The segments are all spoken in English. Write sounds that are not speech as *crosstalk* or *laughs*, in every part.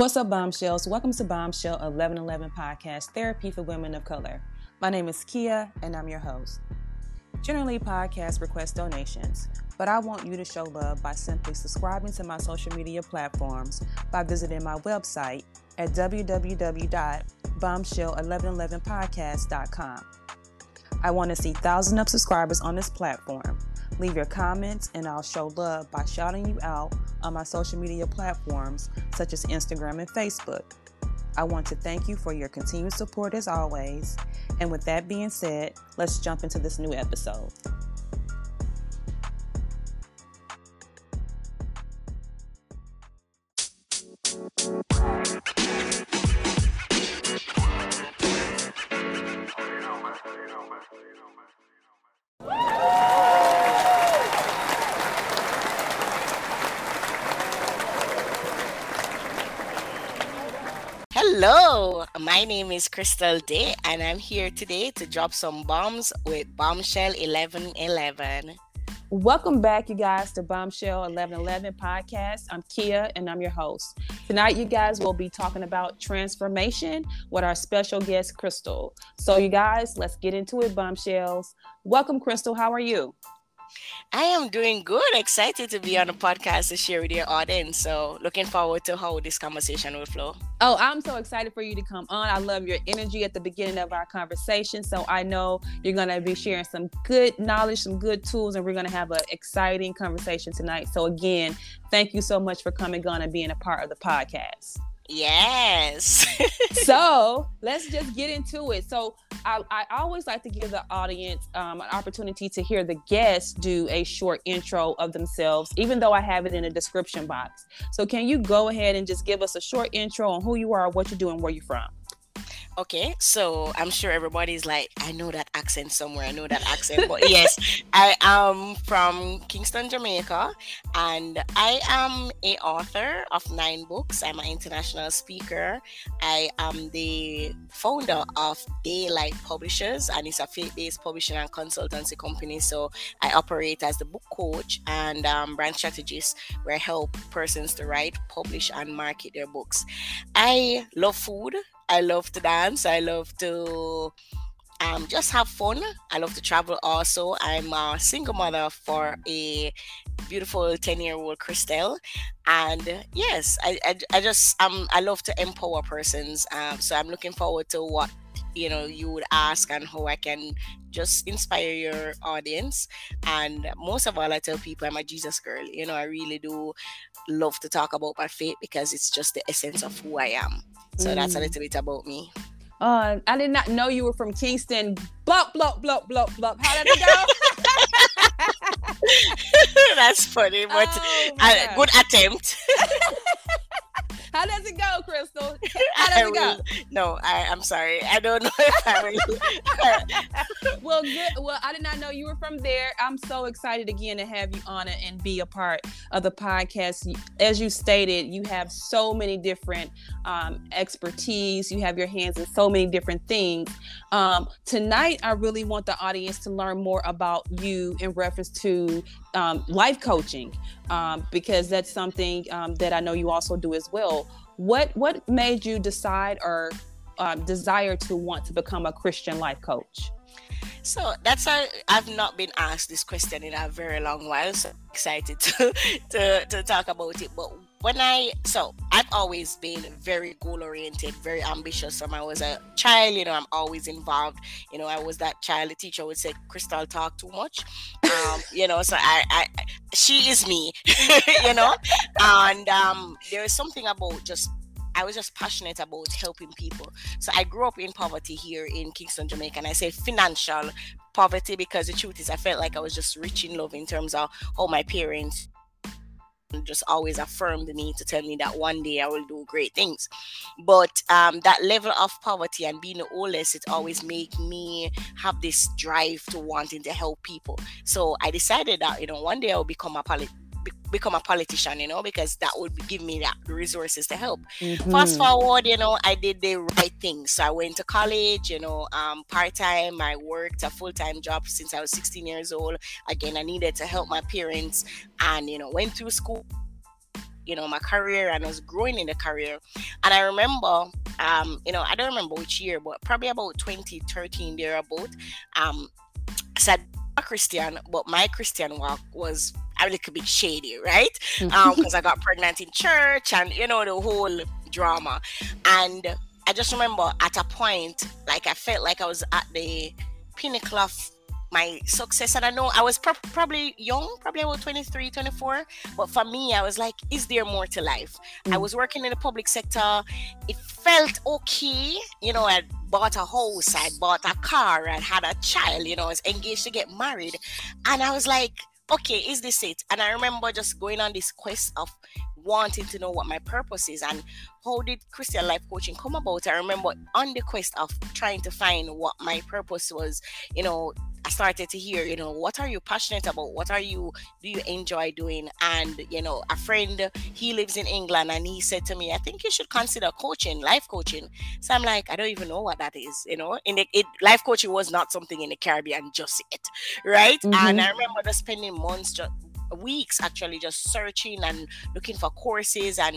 What's up, bombshells? Welcome to Bombshell 1111 Podcast Therapy for Women of Color. My name is Kia, and I'm your host. Generally, podcasts request donations, but I want you to show love by simply subscribing to my social media platforms by visiting my website at www.bombshell1111podcast.com. I want to see thousands of subscribers on this platform. Leave your comments, and I'll show love by shouting you out on my social media platforms such as Instagram and Facebook. I want to thank you for your continued support as always. And with that being said, let's jump into this new episode. Is Crystal Daye, and I'm here today to drop some bombs with Bombshell 1111. Welcome back, you guys, to Bombshell 1111 podcast. I'm Kia, and I'm your host. Tonight, you guys will be talking about transformation with our special guest, Crystal. So, you guys, let's get into it, Bombshells. Welcome, Crystal. How are you? I am doing good. Excited to be on the podcast to share with your audience. So, looking forward to how this conversation will flow. Oh, I'm so excited for you to come on. I love your energy at the beginning of our conversation. So, I know you're going to be sharing some good knowledge, some good tools, and we're going to have an exciting conversation tonight. So, again, thank you so much for coming on and being a part of the podcast. Yes. *laughs* so let's just get into it. So I, I always like to give the audience um, an opportunity to hear the guests do a short intro of themselves, even though I have it in a description box. So can you go ahead and just give us a short intro on who you are, what you're doing, where you're from? Okay, so I'm sure everybody's like, I know that accent somewhere. I know that accent, but *laughs* yes, I am from Kingston, Jamaica, and I am a author of nine books. I'm an international speaker. I am the founder of DayeLight Publishers, and it's a faith-based publishing and consultancy company. So I operate as the book coach and um, brand strategist, where I help persons to write, publish, and market their books. I love food. I love to dance. I love to um, just have fun. I love to travel also. I'm a single mother for a beautiful 10 year old Christelle. And yes, I, I, I, just, um, I love to empower persons. Um, so I'm looking forward to what, you know, you would ask and how I can just inspire your audience. And most of all, I tell people I'm a Jesus girl. You know, I really do love to talk about my faith because it's just the essence of who I am. So mm. that's a mm. little bit about me. Uh, I did not know you were from Kingston. Blop, blop, blop, blop, blop. How did it go? *laughs* that's funny, but oh, uh, good attempt. *laughs* It go? no, I, I'm sorry. I don't know if I really. *laughs* well, good. Well, I did not know you were from there. I'm so excited again to have you on it and be a part of the podcast. As you stated, you have so many different um, expertise. You have your hands in so many different things. Um, tonight, I really want the audience to learn more about you in reference to um, life coaching um, because that's something um, that I know you also do as well. What what made you decide or uh, desire to want to become a Christian life coach? So that's I've not been asked this question in a very long while. So excited to *laughs* to, to talk about it. But when I so I've always been very goal oriented, very ambitious. When I was a child, you know, I'm always involved. You know, I was that child. The teacher would say, "Crystal, talk too much." Um, you know, so I, I, she is me. *laughs* you know, and um, there is something about just I was just passionate about helping people. So I grew up in poverty here in Kingston, Jamaica, and I say financial poverty because the truth is I felt like I was just rich in love in terms of how my parents just always affirmed me to tell me that one day I will do great things. But um, that level of poverty and being the oldest, it always made me have this drive to wanting to help people. So I decided that you know one day I will become a polit- become a politician, you know, because that would give me that resources to help. Mm-hmm. Fast forward, you know, I did the right thing. So I went to college, you know, um, part time. I worked a full time job since I was 16 years old. Again, I needed to help my parents, and you know, went through school you know, my career and I was growing in the career. And I remember, um, you know, I don't remember which year, but probably about 2013 there about. Um, said Christian, but my Christian walk was a little bit shady, right? Because um, I got pregnant in church and you know the whole drama. And I just remember at a point, like I felt like I was at the pinnacle of my success. And i know i was pro- probably young probably about 23 24 but for me i was like is there more to life? Mm. i was working in the public sector. It felt okay. You know i bought a house i bought a car i had a child you know i was engaged to get married. And i was like okay is this it and i remember just going on this quest of wanting to know what my purpose is and how did Christian life coaching come about? I remember on the quest of trying to find what my purpose was, you know, I started to hear, you know, what are you passionate about? What are you do you enjoy doing? And you know, a friend he lives in England and he said to me, I think you should consider coaching, life coaching. So I'm like, I don't even know what that is, you know. In the it, life coaching was not something in the Caribbean just yet, right? Mm-hmm. And I remember just spending months just weeks actually just searching and looking for courses. And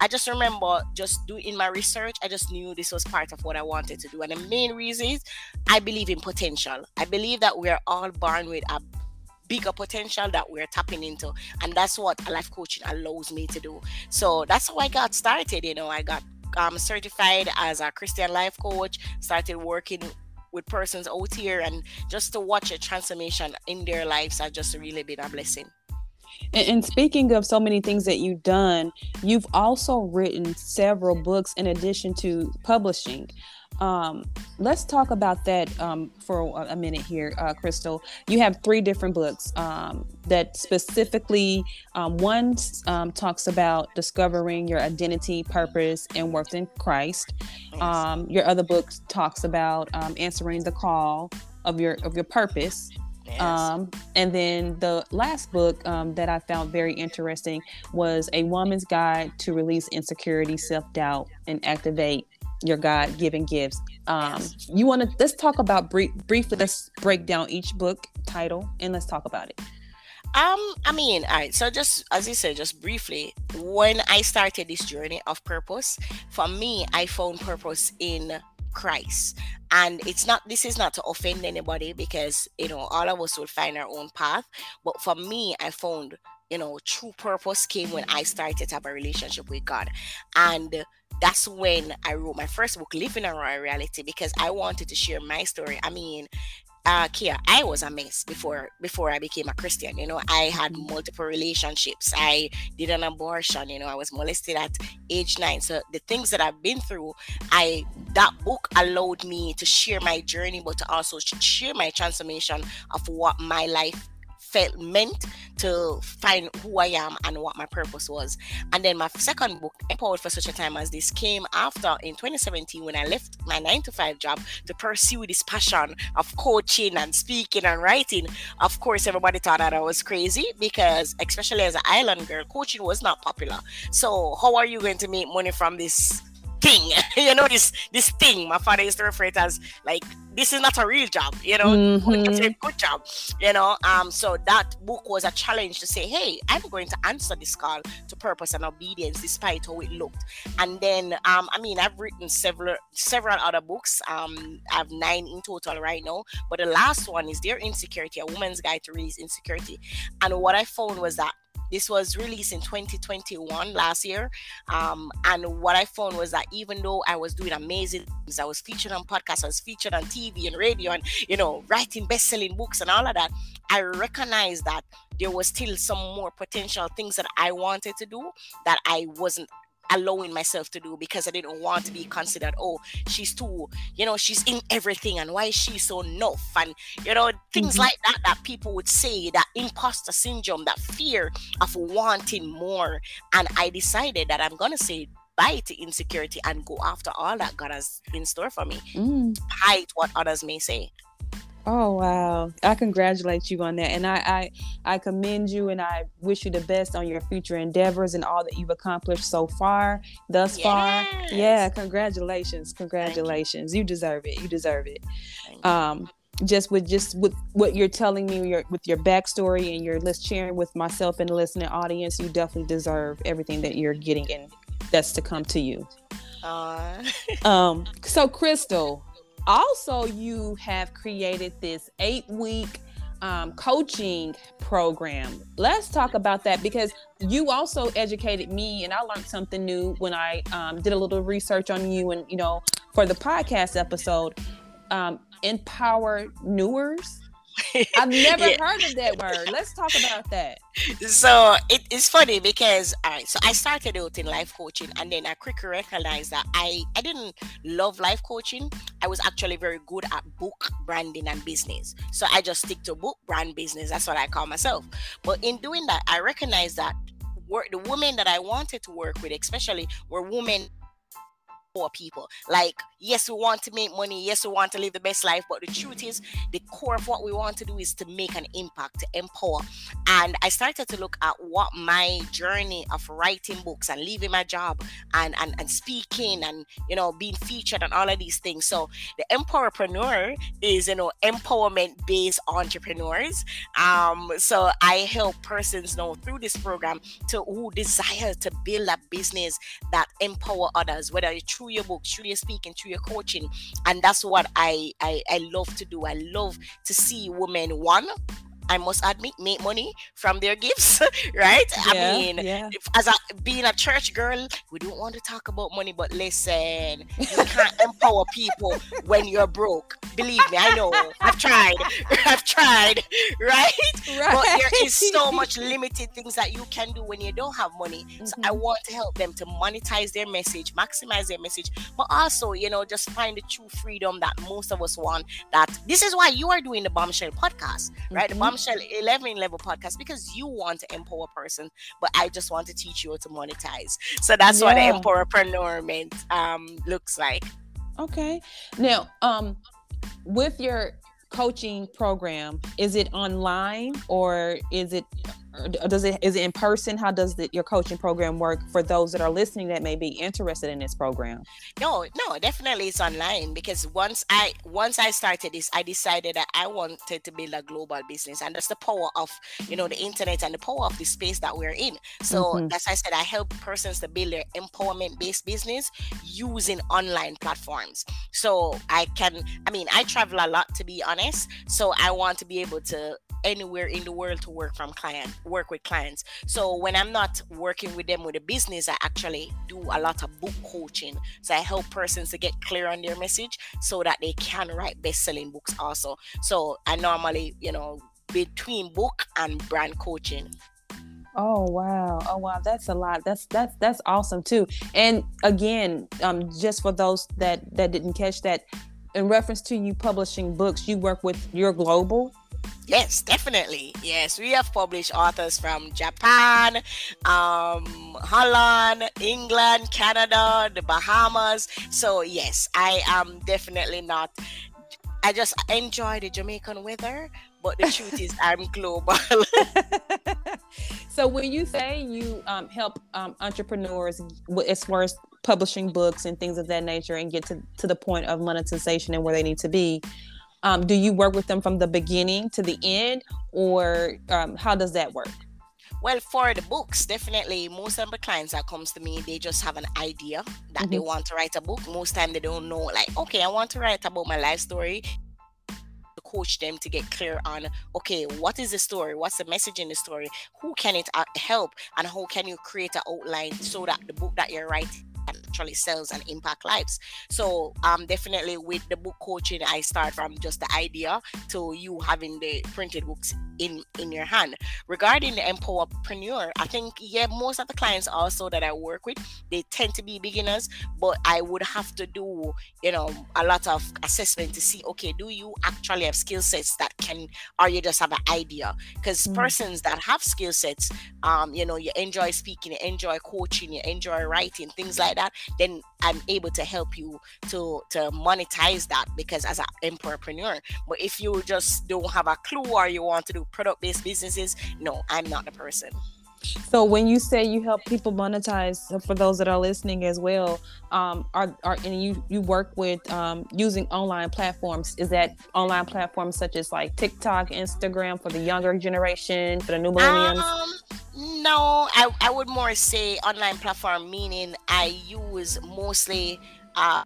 i just remember just doing my research i just knew this was part of what i wanted to do. And the main reason is i believe in potential. I believe that we're all born with a bigger potential that we're tapping into. And that's what life coaching allows me to do. So that's how i got started you know. I got um, certified as a christian life coach started working with persons out here and just to watch a transformation in their lives has just really been a blessing and, and, speaking of so many things that you've done, you've also written several books in addition to publishing. Um, let's talk about that um, for a minute here, uh, Crystal. You have three different books um, that specifically, um, one um, talks about discovering your identity, purpose, and worth in Christ. Um, your other book talks about answering the call of your of your purpose Yes. Um, and then the last book um, that I found very interesting was A Woman's Guide to Release Insecurity, Self Doubt, and Activate Your God Given Gifts. Um, yes. You want to, let's talk about brief, briefly, let's break down each book title and let's talk about it. Um, I mean, all right. So just as you said, just briefly, when I started this journey of purpose, for me, I found purpose in Christ. And it's not, this is not to offend anybody because, you know, all of us will find our own path. But for me, I found, you know, true purpose came when I started to have a relationship with God. And that's when I wrote my first book, Living a Royal Reality, because I wanted to share my story. I mean, uh Kia, I was a mess before before I became a Christian. You know, I had multiple relationships. I did an abortion, you know, I was molested at age nine. So the things that I've been through, I that book allowed me to share my journey, but to also share my transformation of what my life felt meant to find who I am and what my purpose was. And then my second book, Empowered for Such a Time as This, came after in 2017 when I left my nine to five job to pursue this passion of coaching and speaking and writing. Of course, everybody thought that I was crazy because, especially as an island girl, coaching was not popular. So, how are you going to make money from this? thing *laughs* you know this this thing my father used to refer it as like this is not a real job you know mm-hmm. it's a good job you know um so that book was a challenge to say hey i'm going to answer this call to purpose and obedience despite how it looked. And then um i mean i've written several several other books. Um i have nine in total right now but the last one is their Insecurity a woman's guide to raise insecurity. And what i found was that this was released in 2021 last year. Um, and what I found was that even though I was doing amazing things, I was featured on podcasts, I was featured on TV and radio, and you know, writing best-selling books and all of that, I recognized that there was still some more potential things that I wanted to do that I wasn't allowing myself to do because I didn't want to be considered, oh, she's too, you know, she's in everything and why is she so enough? And, you know, things mm-hmm. like that that people would say, that imposter syndrome, that fear of wanting more. And I decided that I'm going to say bye to insecurity and go after all that God has in store for me, mm. despite what others may say. Oh wow! I congratulate you on that, and I, I I commend you, and I wish you the best on your future endeavors and all that you've accomplished so far, thus yes. far. Yeah, congratulations, congratulations! You. you. deserve it. You deserve it. Um, just with just with what you're telling me your, with your backstory and your list sharing with myself and the listening audience, you definitely deserve everything that you're getting and that's to come to you. *laughs* um, so Crystal, also you have created this eight week um, coaching program. Let's talk about that because you also educated me, and I learned something new when I um, did a little research on you, and you know, for the podcast episode, um, empower newers. *laughs* I've never yeah. heard of that word. Let's talk about that. So it, it's funny because all right, so I started out in life coaching and then I quickly recognized that I, I didn't love life coaching. I was actually very good at book branding and business. So I just stick to book brand business. That's what I call myself. But in doing that, I recognized that work the women that I wanted to work with, especially were women poor people. Like, yes, we want to make money, yes, we want to live the best life, but the truth is, the core of what we want to do is to make an impact, to empower. And I started to look at what my journey of writing books and leaving my job and and, and speaking and you know being featured and all of these things. So the empowerpreneur is you know empowerment based entrepreneurs. Um, so I help persons know through this program to who desire to build a business that empower others, whether it's true through your books, through your speaking, through your coaching. And that's what I, I, I love to do. I love to see women, one, I must admit, make money from their gifts, *laughs* right? Yeah, I mean, yeah. as a being a church girl, we don't want to talk about money, but listen, you can't empower people when you're broke. Believe me, I know. I've tried. *laughs* I've tried, right? *laughs* right? But there is so much limited things that you can do when you don't have money. Mm-hmm. So I mm-hmm. want to help them to monetize their message, maximize their message, but also, you know, just find the true freedom that most of us want. That this is why you are doing the Bombshell podcast, right? Mm-hmm. The bombshell 11 level podcast because you want to empower person but i just want to teach you how to monetize. So that's yeah. what empowerpreneurment um looks like. Okay. Now um with your coaching program is it online or is it does it is it in person? How does the, your coaching program work for those that are listening that may be interested in this program? No no definitely it's online because once i once i started this i decided that i wanted to build a global business and that's the power of you know the internet and the power of the space that we're in. So mm-hmm. as i said i help persons to build their empowerment based business using online platforms. So i can i mean i travel a lot to be honest. So i want to be able to anywhere in the world to work from client work with clients so when i'm not working with them with a business i actually do a lot of book coaching so i help persons to get clear on their message so that they can write best-selling books also so i normally you know between book and brand coaching Oh wow. Oh wow, that's a lot. That's that's that's awesome too. And again, um just for those that that didn't catch that in reference to you publishing books, you work with your global Yes, definitely. Yes, we have published authors from Japan, um, Holland, England, Canada, the Bahamas. So, yes, I am definitely not. I just enjoy the Jamaican weather, but the truth is, I'm *laughs* global. *laughs* so, when you say you um, help um, entrepreneurs as far as publishing books and things of that nature and get to, to the point of monetization and where they need to be, um, do you work with them from the beginning to the end, or um, how does that work? Well, for the books, definitely most of the clients that comes to me, they just have an idea that mm-hmm. they want to write a book. Most time they don't know, like, okay, I want to write about my life story coach them to get clear on okay what is the story what's the message in the story who can it uh, help and how can you create an outline so that the book that you're writing actually sells and impact lives. So um definitely with the book coaching, I start from just the idea to you having the printed books in in your hand. Regarding the empowerpreneur, I think yeah, most of the clients also that I work with, they tend to be beginners, but I would have to do, you know, a lot of assessment to see, okay, do you actually have skill sets that can or you just have an idea? Because mm. persons that have skill sets, um, you know, you enjoy speaking, you enjoy coaching, you enjoy writing, things like that, then I'm able to help you to to monetize that because as an entrepreneur. But if you just don't have a clue or you want to do product based businesses, no, I'm not the person. So when you say you help people monetize, so for those that are listening as well, um, are, are and you you work with um, using online platforms. Is that online platforms such as like TikTok, Instagram for the younger generation, for the new millennials? Um, no, I, I would more say online platform, meaning I use mostly uh,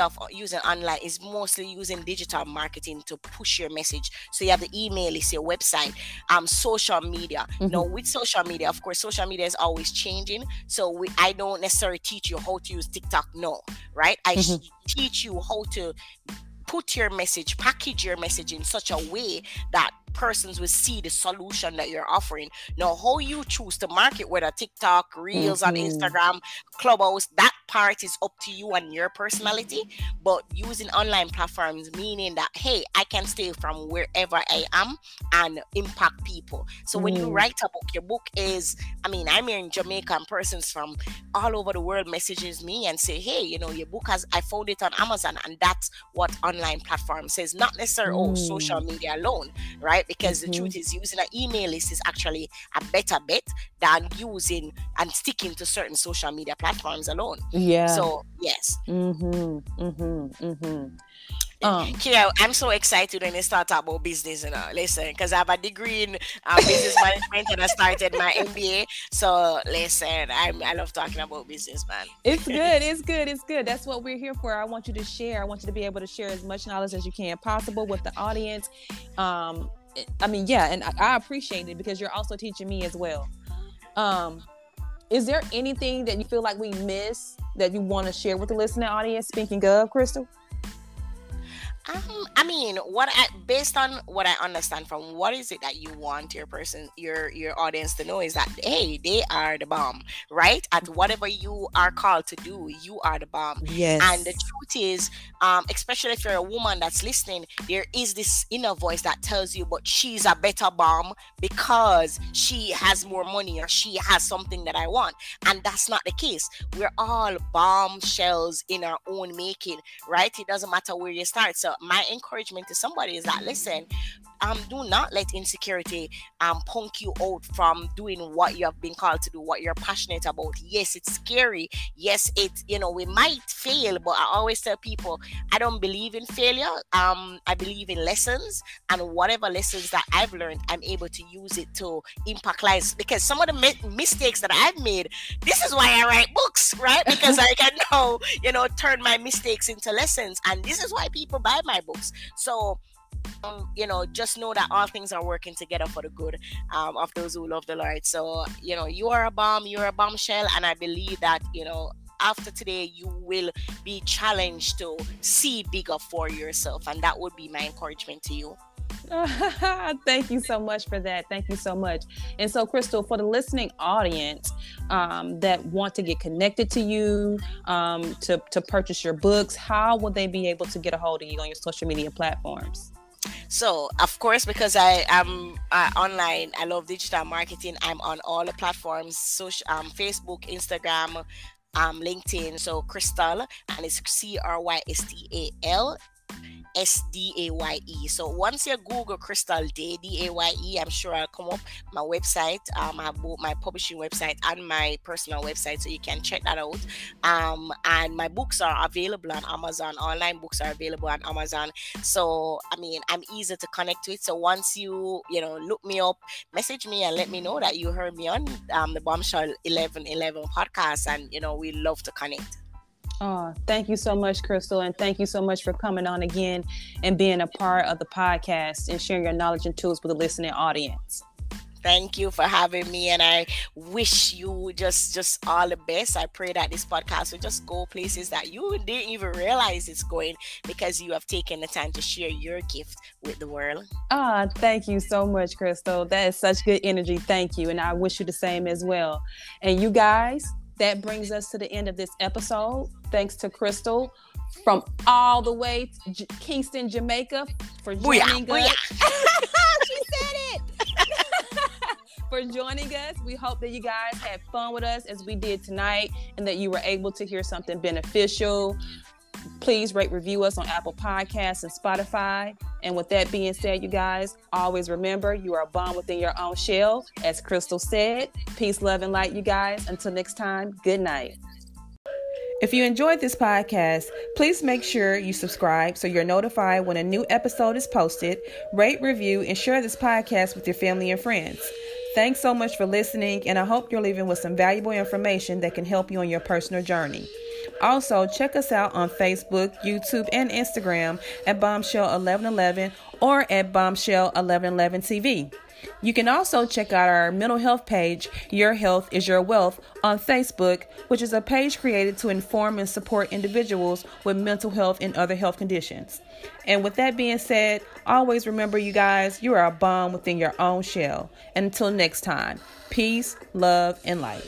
of using online is mostly using digital marketing to push your message. So you have the email, it's your website, um, social media. Mm-hmm. Now with social media, of course, social media is always changing. So we, I don't necessarily teach you how to use TikTok, no, right? I mm-hmm. teach you how to put your message, package your message in such a way that persons will see the solution that you're offering. Now, how you choose to market, whether TikTok, Reels mm-hmm. on Instagram, Clubhouse, that part is up to you and your personality. But using online platforms, meaning that, hey, I can stay from wherever I am and impact people. So mm when you mm. write a book, your book is, I mean, I'm here in Jamaica and persons from all over the world messages me and say, hey, you know, your book has, I found it on Amazon. And that's what online platform says, not necessarily, mm. oh, social mm. media alone, right? Right? Because mm-hmm. the truth is, using an email list is actually a better bet than using and sticking to certain social media platforms alone. Yeah. So yes. Mm-hmm. Mm-hmm. Mm-hmm. Um, Kira, I'm so excited when you start about business, you know. Listen, because I have a degree in um, business management and I started my MBA. So listen, I'm, I love talking about business, man. It's *laughs* good. It's good. It's good. That's what we're here for. I want you to share. I want you to be able to share as much knowledge as you can possible with the audience. Um, I mean, yeah, and I, appreciate it because you're also teaching me as well. Um, is there anything that you feel like we miss that you want to share with the listening audience? Speaking of, Crystal. Um, I mean, what I based on what I understand from what is it that you want your person, your your audience to know is that hey, they are the bomb, right? At whatever you are called to do, you are the bomb. Yes. And the truth is, um, especially if you're a woman that's listening, there is this inner voice that tells you, but she's a better bomb because she has more money or she has something that I want, and that's not the case. We're all bombshells in our own making, right? It doesn't matter where you start. So my encouragement to somebody is that listen, um, do not let insecurity um punk you out from doing what you have been called to do, what you're passionate about. Yes, it's scary. Yes, it you know we might fail, but I always tell people I don't believe in failure. Um, I believe in lessons, and whatever lessons that I've learned, I'm able to use it to impact lives. Because some of the mi- mistakes that I've made, this is why I write books, right? Because I can *laughs* now you know turn my mistakes into lessons, and this is why people buy my books. So um, you know, just know that all things are working together for the good um, of those who love the Lord. So, you know, you are a bomb, you're a bombshell, and I believe that, you know, after today, you will be challenged to see bigger for yourself, and that would be my encouragement to you. *laughs* Thank you so much for that. Thank you so much. And so, Crystal, for the listening audience um, that want to get connected to you, um, to, to purchase your books, how will they be able to get a hold of you on your social media platforms? So, of course, because I am uh, online, I love digital marketing. I'm on all the platforms: social, um, Facebook, Instagram, um, LinkedIn. So, Crystal, and it's C R Y S T A L S D A Y E. So once you Google Crystal Daye, D A Y E, I'm sure I'll come up my website, um, I my publishing website and my personal website, so you can check that out. Um, and my books are available on Amazon. Online books are available on Amazon. So I mean, I'm easy to connect with. So once you you know look me up, message me and let me know that you heard me on um, the Bombshell 1111 podcast, and you know we love to connect. Oh, thank you so much, Crystal. And thank you so much for coming on again and being a part of the podcast and sharing your knowledge and tools with the listening audience. Thank you for having me, and I wish you just just all the best. I pray that this podcast will just go places that you didn't even realize it's going because you have taken the time to share your gift with the world. Ah, oh, thank you so much, Crystal. That is such good energy. Thank you, and I wish you the same as well. And you guys, that brings us to the end of this episode. Thanks to Crystal from all the way to J- Kingston, Jamaica for joining booyah, us. Booyah. *laughs* she said it. *laughs* for joining us. We hope that you guys had fun with us as we did tonight and that you were able to hear something beneficial. Please rate, review us on Apple Podcasts and Spotify. And with that being said, you guys, always remember you are a bomb within your own shell. As Crystal said, peace, love, and light, you guys. Until next time, good night. If you enjoyed this podcast, please make sure you subscribe so you're notified when a new episode is posted, rate, review, and share this podcast with your family and friends. Thanks so much for listening, and I hope you're leaving with some valuable information that can help you on your personal journey. Also, check us out on Facebook, YouTube, and Instagram at Bombshell1111 or at Bombshell1111 TV. You can also check out our mental health page, Your Health is Your Wealth, on Facebook, which is a page created to inform and support individuals with mental health and other health conditions. And with that being said, always remember, you guys, you are a bomb within your own shell. And until next time, peace, love, and light.